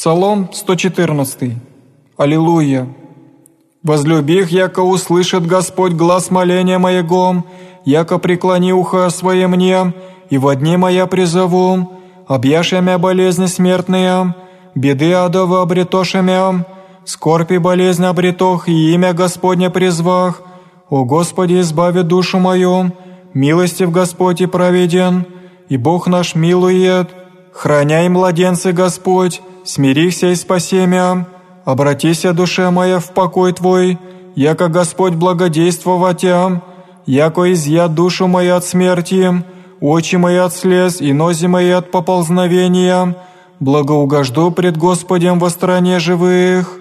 Псалом 114. Аллилуйя. Возлюбих, яко услышит Господь глаз моления моего, яко преклони ухо свое мне, и во дни моя призову, объяши мя болезни смертные, беды адовы обретоши мя, скорбь и болезнь обретох, и имя Господне призвах. О Господи, избави душу мою, милостив Господь и праведен, и Бог наш милует. Храняй младенцы Господь, смирихся и спаси мя, обратися, душа моя, в покой Твой, яко Господь благодействовать тя, яко изъят душу мою от смерти, очи мои от слез и нози мои от поползновения, благоугожду пред Господем во стране живых».